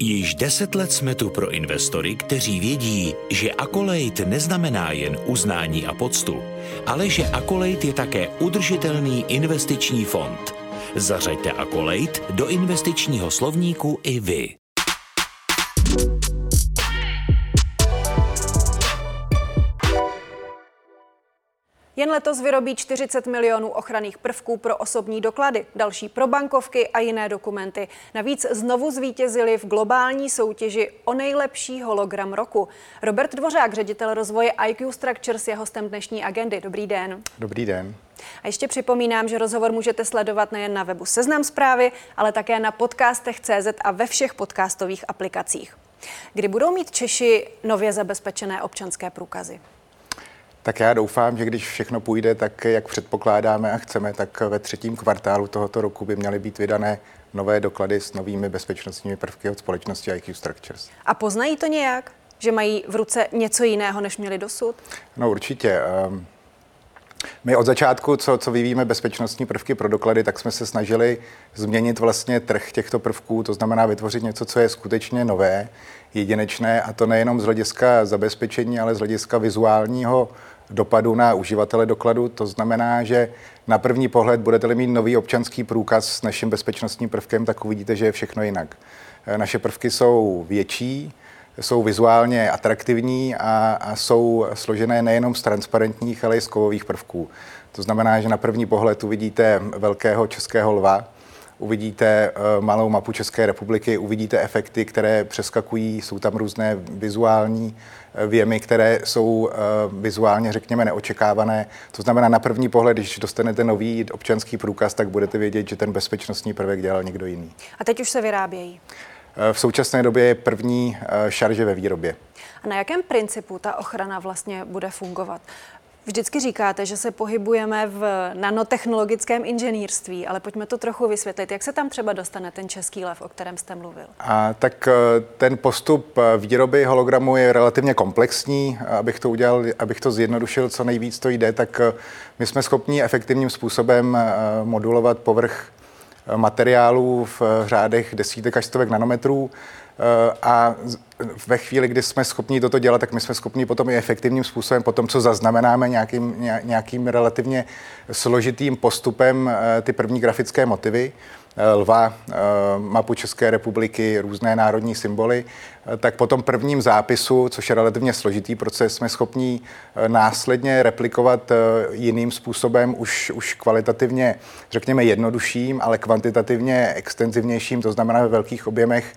Již deset let jsme tu pro investory, kteří vědí, že Akolejt neznamená jen uznání a poctu, ale že Akolejt je také udržitelný investiční fond. Zařaďte Akolejt do investičního slovníku i vy. Jen letos vyrobí 40 milionů ochranných prvků pro osobní doklady, další pro bankovky a jiné dokumenty. Navíc znovu zvítězili v globální soutěži o nejlepší hologram roku. Robert Dvořák, ředitel rozvoje IQ Structures, je hostem dnešní agendy. Dobrý den. Dobrý den. A ještě připomínám, že rozhovor můžete sledovat nejen na webu Seznam zprávy, ale také na podcastech.cz a ve všech podcastových aplikacích. Kdy budou mít Češi nově zabezpečené občanské průkazy? Tak já doufám, že když všechno půjde tak, jak předpokládáme a chceme, tak ve třetím kvartálu tohoto roku by měly být vydané nové doklady s novými bezpečnostními prvky od společnosti IQ Structures. A poznají to nějak, že mají v ruce něco jiného, než měli dosud? No určitě. Ehm, my od začátku, co, co vyvíjíme bezpečnostní prvky pro doklady, tak jsme se snažili změnit vlastně trh těchto prvků, to znamená vytvořit něco, co je skutečně nové, jedinečné, a to nejenom z hlediska zabezpečení, ale z hlediska vizuálního dopadu na uživatele dokladu. To znamená, že na první pohled budete-li mít nový občanský průkaz s naším bezpečnostním prvkem, tak uvidíte, že je všechno jinak. Eh, naše prvky jsou větší, jsou vizuálně atraktivní a, a jsou složené nejenom z transparentních, ale i z kovových prvků. To znamená, že na první pohled uvidíte velkého českého lva, uvidíte eh, malou mapu České republiky, uvidíte efekty, které přeskakují, jsou tam různé vizuální eh, věmy, které jsou eh, vizuálně, řekněme, neočekávané. To znamená, na první pohled, když dostanete nový občanský průkaz, tak budete vědět, že ten bezpečnostní prvek dělal někdo jiný. A teď už se vyrábějí? V současné době je první šarže ve výrobě. A na jakém principu ta ochrana vlastně bude fungovat? Vždycky říkáte, že se pohybujeme v nanotechnologickém inženýrství, ale pojďme to trochu vysvětlit. Jak se tam třeba dostane ten český lev, o kterém jste mluvil? A, tak e, ten postup výroby hologramu je relativně komplexní. Abych to udělal, abych to zjednodušil, co nejvíc to jde, tak my jsme schopni efektivním způsobem modulovat povrch materiálů v řádech desítek až stovek nanometrů. A ve chvíli, kdy jsme schopni toto dělat, tak my jsme schopni potom i efektivním způsobem, po tom, co zaznamenáme nějakým, nějakým relativně složitým postupem eh, ty první grafické motivy, eh, lva, eh, mapu České republiky, různé národní symboly, tak po tom prvním zápisu, což je relativně složitý proces, jsme schopni následně replikovat jiným způsobem, už, už kvalitativně, řekněme, jednodušším, ale kvantitativně extenzivnějším, to znamená ve velkých objemech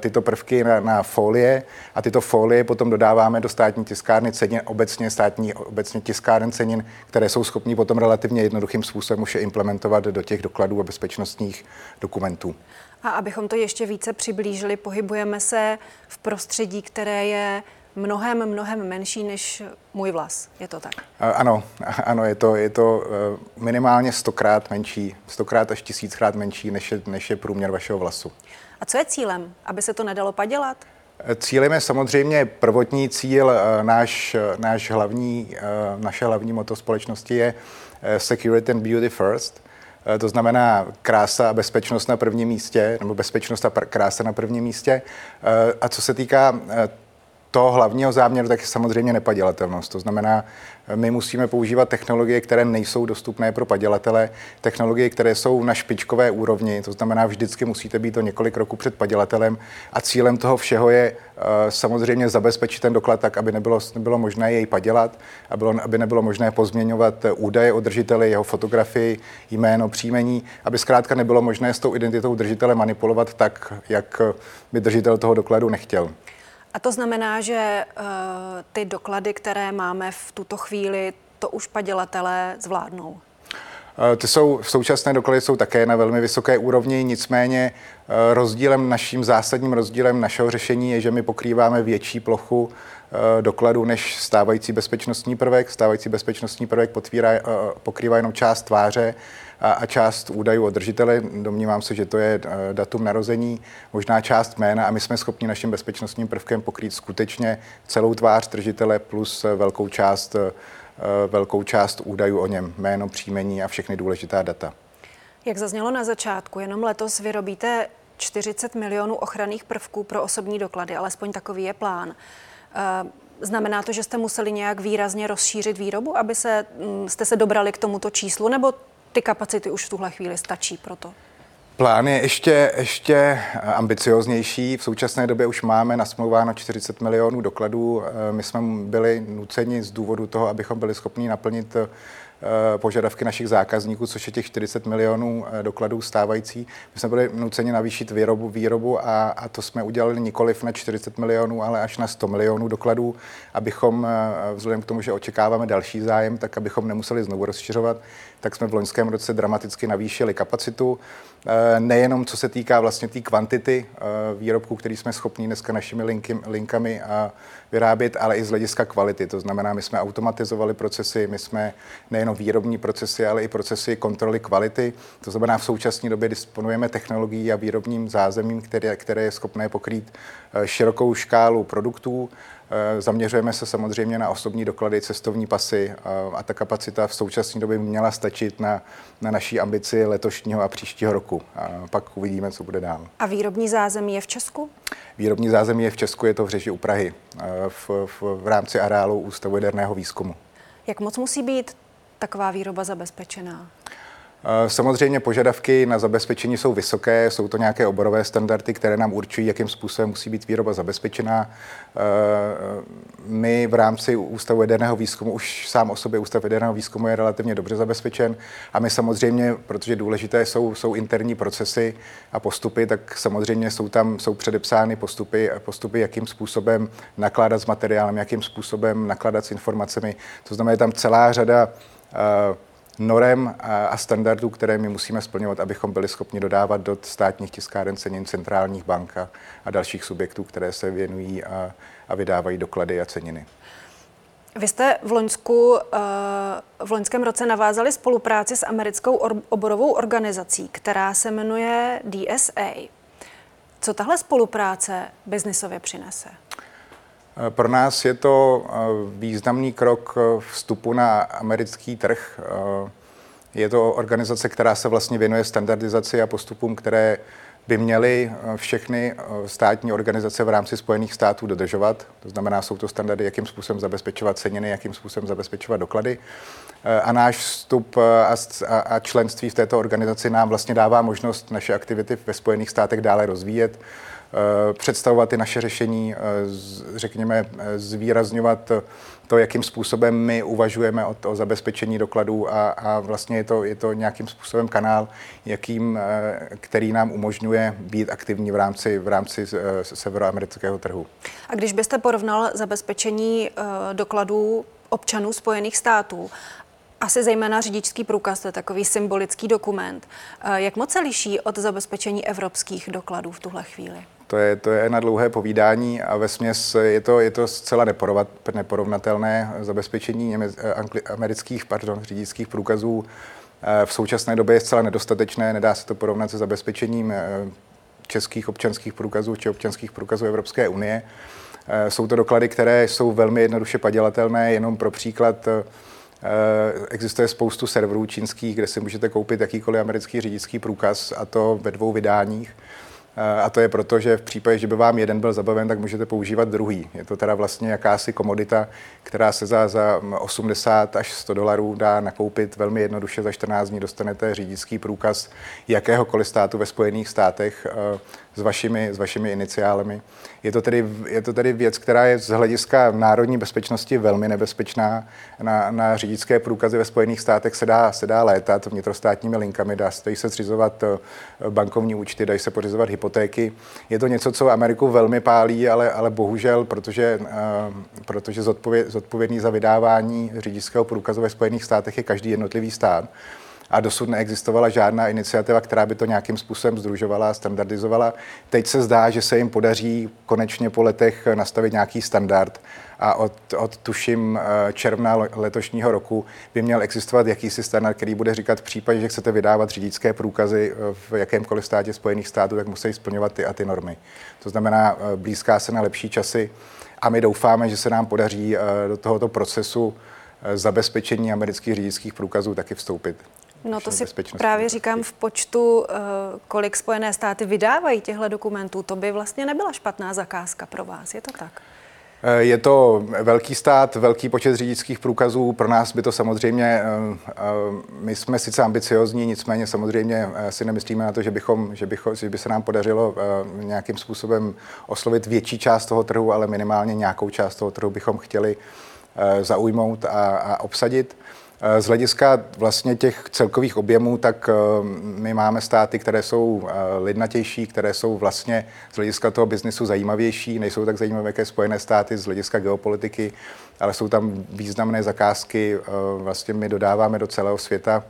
tyto prvky na, na folie a tyto folie potom dodáváme do státní tiskárny cenin, obecně státní obecně tiskáren cenin, které jsou schopní potom relativně jednoduchým způsobem už je implementovat do těch dokladů a bezpečnostních dokumentů. A abychom to ještě více přiblížili, pohybujeme se v prostředí, které je mnohem, mnohem menší než můj vlas. Je to tak? Ano, ano je to, je to eh, minimálně stokrát menší, stokrát až tisíckrát menší, než je, než je průměr vašeho vlasu. A co je cílem? Aby se to nedalo padělat? Cílem je samozřejmě prvotní cíl, eh, náš, náš hlavní, eh, naše hlavní moto společnosti je eh, Security and Beauty First. To znamená krása a bezpečnost na prvním místě, nebo bezpečnost a krása na prvním místě. A co se týká toho hlavního záměru, tak je samozřejmě nepadělatelnost. To znamená, my musíme používat technologie, které nejsou dostupné pro padělatele, technologie, které jsou na špičkové úrovni, to znamená, vždycky musíte být o několik roků před padělatelem a cílem toho všeho je samozřejmě zabezpečit ten doklad tak, aby nebylo, nebylo možné jej padělat, aby, aby nebylo možné pozměňovat údaje o držiteli, jeho fotografii, jméno, příjmení, aby zkrátka nebylo možné s tou identitou držitele manipulovat tak, jak by držitel toho dokladu nechtěl. A to znamená, že uh, ty doklady, které máme v tuto chvíli, to už padělatelé zvládnou? Eh, ty jsou, v současné doklady jsou také na velmi vysoké úrovni, nicméně eh, rozdílem, naším zásadním rozdílem našeho řešení je, že my pokrýváme větší plochu dokladu než stávající bezpečnostní prvek. Stávající bezpečnostní prvek potvírá, pokrývá jenom část tváře a, a část údajů o držiteli. Domnívám se, že to je eh, datum narození, možná část jména a my jsme schopni naším bezpečnostním prvkem pokrýt skutečně celou tvář držitele plus eh, velkou část, eh, velkou část údajů o něm, jméno, příjmení a všechny důležitá data. Jak zaznělo na začátku, jenom letos vyrobíte 40 milionů ochranných prvků pro osobní doklady, alespoň takový je plán. Eh, znamená to, že jste museli nějak výrazně rozšířit výrobu, aby se, mm, jste se dobrali k tomuto číslu, nebo ty kapacity už v tuhle chvíli stačí pro to? Plán je ještě, ještě ambicioznější. V současné době už máme nasmlouváno 40 milionů dokladů. Eh, my jsme byli nuceni z důvodu toho, abychom byli schopni naplnit Eh, požadavky našich zákazníků, což je těch 40 milionů eh, dokladů stávající. My jsme byli nuceni navýšit výrobu, výrobu a, a to jsme udělali nikoliv na 40 milionů, ale až na 100 milionů dokladů, abychom vzhledem k tomu, že očekáváme další zájem, tak abychom nemuseli znovu rozšiřovat, tak jsme v loňském roce dramaticky navýšili kapacitu. Nejenom co se týká vlastně té tý kvantity výrobků, který jsme schopni dneska našimi linky, linkami vyrábět, ale i z hlediska kvality. To znamená, my jsme automatizovali procesy, my jsme nejen výrobní procesy, ale i procesy kontroly kvality. To znamená, v současné době disponujeme technologií a výrobním zázemím, které, které je schopné pokrýt eh, širokou škálu produktů. Eh, zaměřujeme se samozřejmě na osobní doklady, cestovní pasy a, eh, a ta kapacita v současné době měla stačit na, na naší ambici letošního a příštího roku. A pak uvidíme, co bude dál. A výrobní zázemí je v Česku? Výrobní zázemí je v Česku, je to v řeži u Prahy, v, v, v rámci areálu Ústavu jaderného výzkumu. Jak moc musí být taková výroba zabezpečená? Eh, samozřejmě požadavky na zabezpečení jsou vysoké, jsou to nějaké oborové standardy, které nám určují, jakým způsobem musí být výroba zabezpečená. Eh, my v rámci Ústavu jaderného výzkumu, už sám o sobě Ústav jaderného výzkumu je relativně dobře zabezpečen a my samozřejmě, protože důležité jsou, jsou interní procesy a postupy, tak samozřejmě jsou tam jsou předepsány postupy, postupy, jakým způsobem nakládat s materiálem, jakým způsobem nakládat s informacemi. To znamená, je tam celá řada uh, norem a standardů, které my musíme splňovat, abychom byli schopni dodávat do státních tiskáren cenin centrálních bank a dalších subjektů, které se věnují a, a vydávají doklady a ceniny. Vy jste v Loňsku, eh, v loňském roce navázali spolupráci s americkou oborovou organizací, která se jmenuje DSA. Co tahle spolupráce biznisově přinese? Pro nás je to eh, významný krok vstupu na americký trh. Eh, je to organizace, která se vlastně věnuje standardizaci a postupům, které by měly eh, všechny státní organizace v rámci Spojených států dodržovat. To znamená, jsou to standardy, jakým způsobem zabezpečovat ceniny, jakým způsobem zabezpečovat doklady. A náš vstup a členství v této organizaci nám vlastně dává možnost naše aktivity ve Spojených státech dále rozvíjet Eh, představovat i naše řešení, eh, řekněme, eh, zvýrazňovat to, jakým způsobem my uvažujeme o, o zabezpečení dokladů a, a vlastně je to, je to nějakým způsobem kanál, jakým, který nám umožňuje být aktivní v rámci, v rámci severoamerického trhu. A když byste porovnal zabezpečení dokladů občanů Spojených států asi zejména řidičský průkaz, to je takový symbolický dokument. Jak moc se liší od zabezpečení evropských dokladů v tuhle chvíli? To je, to je na dlouhé povídání a ve směs je to, je to zcela neporovnatelné zabezpečení amerických pardon, řidičských průkazů. Eh, v současné době je zcela nedostatečné, nedá se to porovnat se zabezpečením eh, českých občanských průkazů či občanských průkazů Evropské unie. Eh, jsou to doklady, které jsou velmi jednoduše padělatelné, jenom pro příklad Existuje spoustu serverů čínských, kde si můžete koupit jakýkoliv americký řidičský průkaz, a to ve dvou vydáních. A to je proto, že v případě, že by vám jeden byl zabaven, tak můžete používat druhý. Je to teda vlastně jakási komodita, která se za, za 80 až 100 dolarů dá nakoupit velmi jednoduše. Za 14 dní dostanete řidičský průkaz jakéhokoliv státu ve Spojených státech s vašimi, s vašimi iniciálemi. Je to, tedy, je to tedy věc, která je z hlediska národní bezpečnosti velmi nebezpečná. Na, na řidičské průkazy ve Spojených státech se dá, se dá létat vnitrostátními linkami, dá se, se zřizovat eh, bankovní účty, dají se pořizovat hypotéky. Je to něco, co Ameriku velmi pálí, ale, ale bohužel, protože, uh, protože zodpověd, zodpovědný za vydávání řidičského průkazu ve Spojených státech je každý jednotlivý stát a dosud neexistovala žádná iniciativa, která by to nějakým způsobem združovala a standardizovala. Teď se zdá, že se jim podaří konečně po letech nastavit nějaký standard a od, od tuším eh, června letošního roku by měl existovat jakýsi standard, který bude říkat v případě, že chcete vydávat řidičské průkazy eh, v jakémkoliv státě Spojených států, tak musí splňovat ty a ty normy. To znamená, eh, blízká se na lepší časy a my doufáme, že se nám podaří do tohoto procesu zabezpečení amerických řidičských průkazů taky vstoupit. No to si právě říkám v počtu, eh, kolik Spojené státy vydávají těchto dokumentů. To by vlastně nebyla špatná zakázka pro vás, je to tak? Eh, je to velký stát, velký počet řidičských průkazů. Pro nás by to samozřejmě, eh, my jsme sice ambiciozní, nicméně samozřejmě si nemyslíme na to, že, bychom, že, bychom, že by se nám podařilo nějakým způsobem oslovit větší část toho trhu, ale minimálně nějakou část toho trhu bychom chtěli zaujmout a, a obsadit. Z hlediska vlastně těch celkových objemů, tak eh, my máme státy, které jsou eh, lidnatější, které jsou vlastně z hlediska toho biznisu zajímavější, nejsou tak zajímavé jako Spojené státy z hlediska geopolitiky, ale jsou tam významné zakázky, eh, vlastně my dodáváme do celého světa,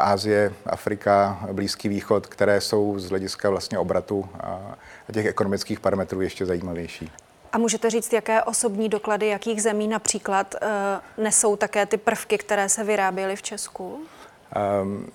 Ázie, Afrika, Blízký východ, které jsou z hlediska vlastně obratu a těch ekonomických parametrů ještě zajímavější. A můžete říct, jaké osobní doklady, jakých zemí například uh, nesou také ty prvky, které se vyráběly v Česku? Um,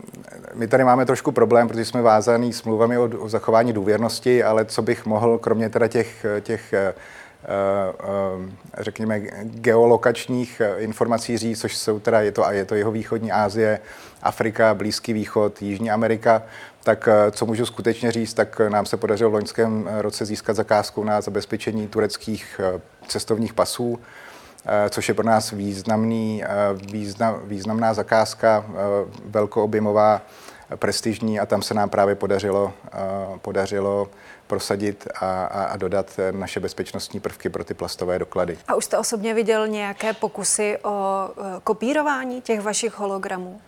my tady máme trošku problém, protože jsme vázaní smluvami o, o zachování důvěrnosti, ale co bych mohl, kromě teda těch, těch uh, uh, řekněme, geolokačních informací říct, což jsou teda, je to, je to jeho východní Asie, Afrika, Blízký východ, Jižní Amerika, tak eh, co můžu skutečně říct, tak eh, nám se podařilo v loňském eh, roce získat zakázku na zabezpečení tureckých cestovních pasů, což je pro nás významný, význam, významná zakázka, velkoobjemová, prestižní a tam se nám právě podařilo, podařilo prosadit a, a, a dodat naše bezpečnostní prvky pro ty plastové doklady. A už jste osobně viděl nějaké pokusy o kopírování těch vašich hologramů?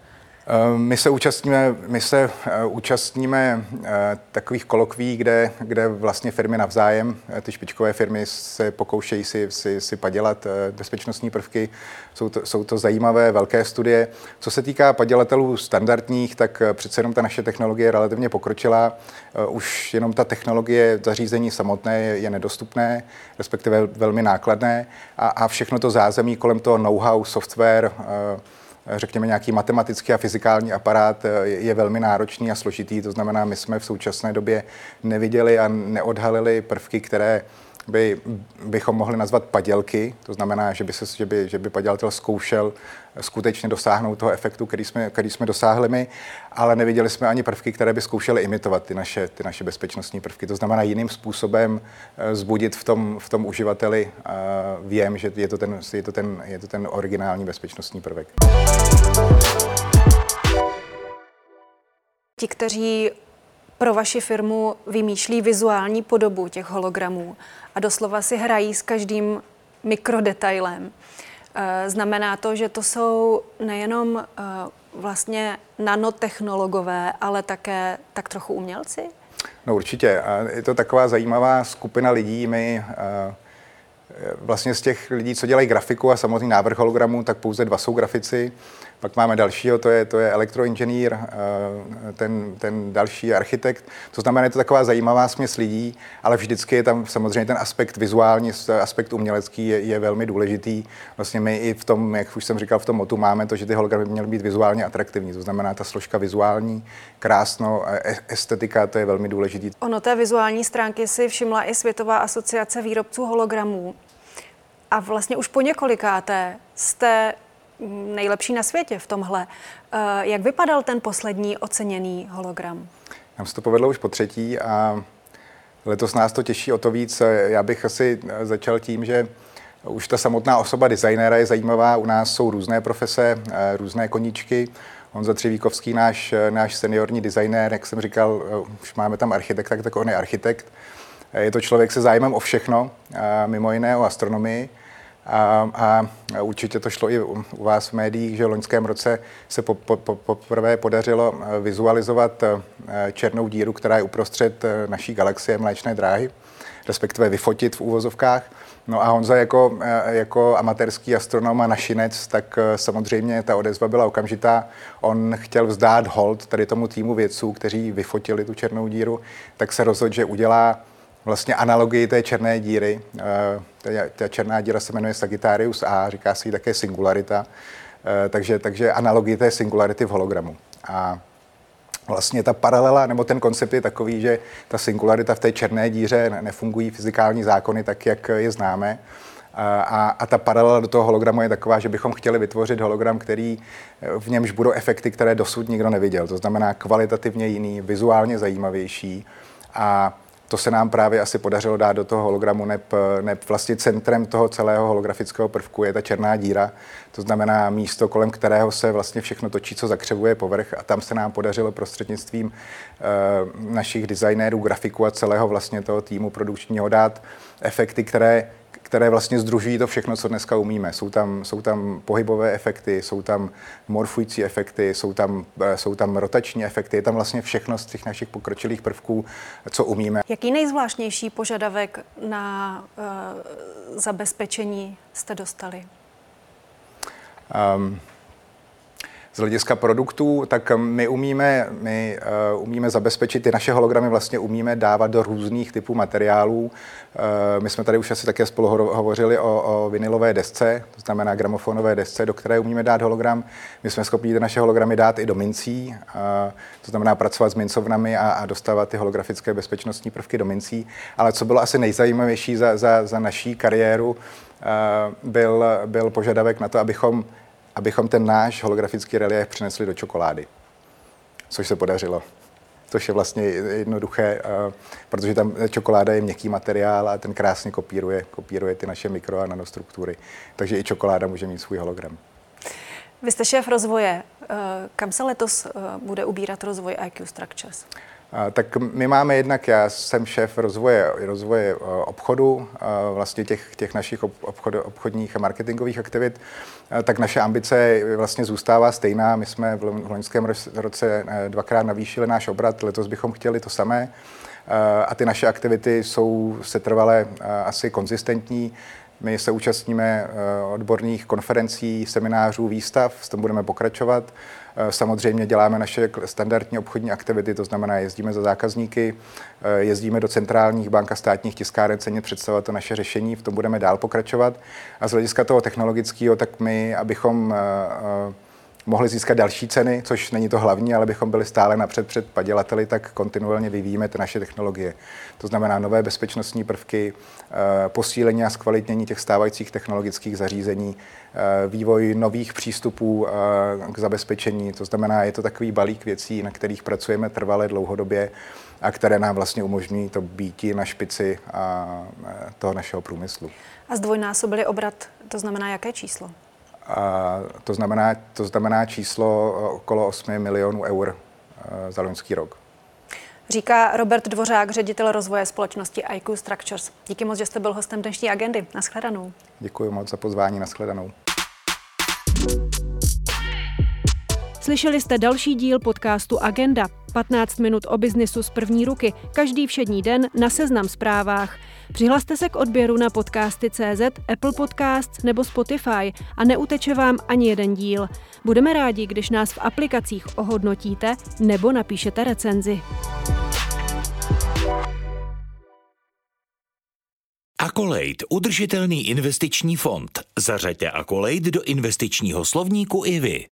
Eh, my se účastníme, my se eh, účastníme eh, takových kolokví, kde, kde vlastně firmy navzájem, ty špičkové firmy se pokoušejí si, si, si padělat bezpečnostní prvky. Jsou to, jsou to zajímavé velké studie. Co se týká padělatelů standardních, tak přece jenom ta naše technologie je relativně pokročilá. Už jenom ta technologie zařízení samotné je, je nedostupné, respektive velmi nákladné a, a všechno to zázemí kolem toho know-how, software, řekněme, nějaký matematický a fyzikální aparát eh, je velmi náročný a složitý. To znamená, my jsme v současné době neviděli a neodhalili prvky, které by, bychom mohli nazvat padělky, to znamená, že by, se, že by, že by padělatel zkoušel skutečně dosáhnout toho efektu, který jsme, který jsme dosáhli my, ale neviděli jsme ani prvky, které by zkoušely imitovat ty naše, ty naše bezpečnostní prvky. To znamená jiným způsobem eh, zbudit v tom, v tom uživateli uh, věm, že je to, ten, je, to ten, je to ten originální bezpečnostní prvek. Ti, kteří pro vaši firmu vymýšlí vizuální podobu těch hologramů a doslova si hrají s každým mikrodetailem. Eh, znamená to, že to jsou nejenom eh, vlastně nanotechnologové, ale také tak trochu umělci? No určitě. Je to taková zajímavá skupina lidí. My eh, vlastně z těch lidí, co dělají grafiku a samozřejmě návrh hologramů, tak pouze dva jsou grafici. Pak máme dalšího, to je, to je elektroinženýr, eh, ten, ten další architekt. To znamená, je to taková zajímavá směs lidí, ale vždycky je tam samozřejmě ten aspekt vizuální, aspekt umělecký je, je velmi důležitý. Vlastně my i v tom, jak už jsem říkal, v tom motu máme to, že ty hologramy měly být vizuálně atraktivní. To znamená, ta složka vizuální, krásno, e, estetika, to je velmi důležitý. Ono té vizuální stránky si všimla i Světová asociace výrobců hologramů. A vlastně už po několikáté jste nejlepší na světě v tomhle. Eh, jak vypadal ten poslední oceněný hologram? Nám se to povedlo už po třetí a letos nás to těší o to víc. Já bych asi začal tím, že už ta samotná osoba designéra je zajímavá. U nás jsou různé profese, eh, různé koníčky. Honza Třevíkovský, náš, náš seniorní designér, jak jsem říkal, eh, už máme tam architekta, tak on je architekt. Je to člověk se zájmem o všechno, mimo jiné o astronomii. A, a určitě to šlo i u, u vás v médiích, že v loňském roce se po, po, po, poprvé podařilo eh, vizualizovat eh, černou díru, která je uprostřed eh, naší galaxie Mléčné dráhy, respektive vyfotit v úvozovkách. No a Honza jako, jako amatérský astronom a našinec, tak samozřejmě ta odezva byla okamžitá. On chtěl vzdát hold tady tomu týmu vědců, kteří vyfotili tu černou díru, tak se rozhodl, že udělá vlastně analogii té černé díry. Eh, ta černá díra se jmenuje Sagittarius A, říká se jí také singularita, eh, takže, takže analogii té singularity v hologramu. A vlastně ta paralela, nebo ten koncept je takový, že ta singularita v té černé díře nefungují fyzikální zákony tak, jak je známe, A, a ta paralela do toho hologramu je taková, že bychom chtěli vytvořit hologram, který v němž budou efekty, které dosud nikdo neviděl. To znamená kvalitativně jiný, vizuálně zajímavější. A to se nám právě asi podařilo dát do toho hologramu, neb, neb vlastně centrem toho celého holografického prvku je ta černá díra, to znamená místo, kolem kterého se vlastně všechno točí, co zakřevuje povrch a tam se nám podařilo prostřednictvím uh, našich designérů, grafiků a celého vlastně toho týmu produkčního dát efekty, které které vlastně združují to všechno, co dneska umíme. Jsou tam, jsou tam pohybové efekty, jsou tam morfující efekty, jsou tam, eh, jsou tam rotační efekty, je tam vlastně všechno z těch našich pokročilých prvků, co umíme. Jaký nejzvláštnější požadavek na uh, zabezpečení jste dostali? Um, z hlediska produktů, tak my umíme, my uh, umíme zabezpečit, ty naše hologramy vlastně umíme dávat do různých typů materiálů. Uh, my jsme tady už asi také spolu hovořili o, o vinilové desce, to znamená gramofonové desce, do které umíme dát hologram. My jsme schopni ty naše hologramy dát i do mincí, uh, to znamená pracovat s mincovnami a, a dostávat ty holografické bezpečnostní prvky do mincí. Ale co bylo asi nejzajímavější za, za, za naší kariéru, byl, byl požadavek na to, abychom abychom ten náš holografický relief přinesli do čokolády, což se podařilo. Což je vlastně jednoduché, eh, protože tam čokoláda je měkký materiál a ten krásně kopíruje, kopíruje ty naše mikro a nanostruktury. Takže i čokoláda může mít svůj hologram. Vy jste šéf rozvoje. Eh, kam se letos eh, bude ubírat rozvoj IQ Structures? Tak my máme jednak, já jsem šéf rozvoje, rozvoje obchodu, vlastně těch, těch našich obchod, obchodních a marketingových aktivit, tak naše ambice vlastně zůstává stejná. My jsme v loňském roce e, dvakrát navýšili náš obrat, letos bychom chtěli to samé. A ty naše aktivity jsou setrvalé asi konzistentní. My se účastníme odborných konferencí, seminářů, výstav, s tom budeme pokračovat. Eh, samozřejmě děláme naše standardní obchodní aktivity, to znamená, jezdíme za zákazníky, eh, jezdíme do centrálních bank a státních tiskáren ceně představovat to naše řešení, v tom budeme dál pokračovat. A z hlediska toho technologického, tak my, abychom eh, mohli získat další ceny, což není to hlavní, ale bychom byli stále napřed před padělateli, tak kontinuálně vyvíjíme ty naše technologie. To znamená nové bezpečnostní prvky, eh, posílení a zkvalitnění těch stávajících technologických zařízení, eh, vývoj nových přístupů eh, k zabezpečení. To znamená, je to takový balík věcí, na kterých pracujeme trvale dlouhodobě a které nám vlastně umožňují to býti na špici toho našeho průmyslu. A zdvojnásobili obrat, to znamená jaké číslo? A to, znamená, to znamená číslo okolo 8 milionů eur eh, za loňský rok. Říká Robert Dvořák, ředitel rozvoje společnosti IQ Structures. Díky moc, že jste byl hostem dnešní agendy. Naschledanou. Děkuji moc za pozvání. Naschledanou. Slyšeli jste další díl podcastu Agenda. 15 minut o biznisu z první ruky, každý všední den na Seznam zprávách. Přihlaste se k odběru na podcasty CZ, Apple Podcasts nebo Spotify a neuteče vám ani jeden díl. Budeme rádi, když nás v aplikacích ohodnotíte nebo napíšete recenzi. Akolejt, udržitelný investiční fond. Zařaďte Akolejt do investičního slovníku i vy.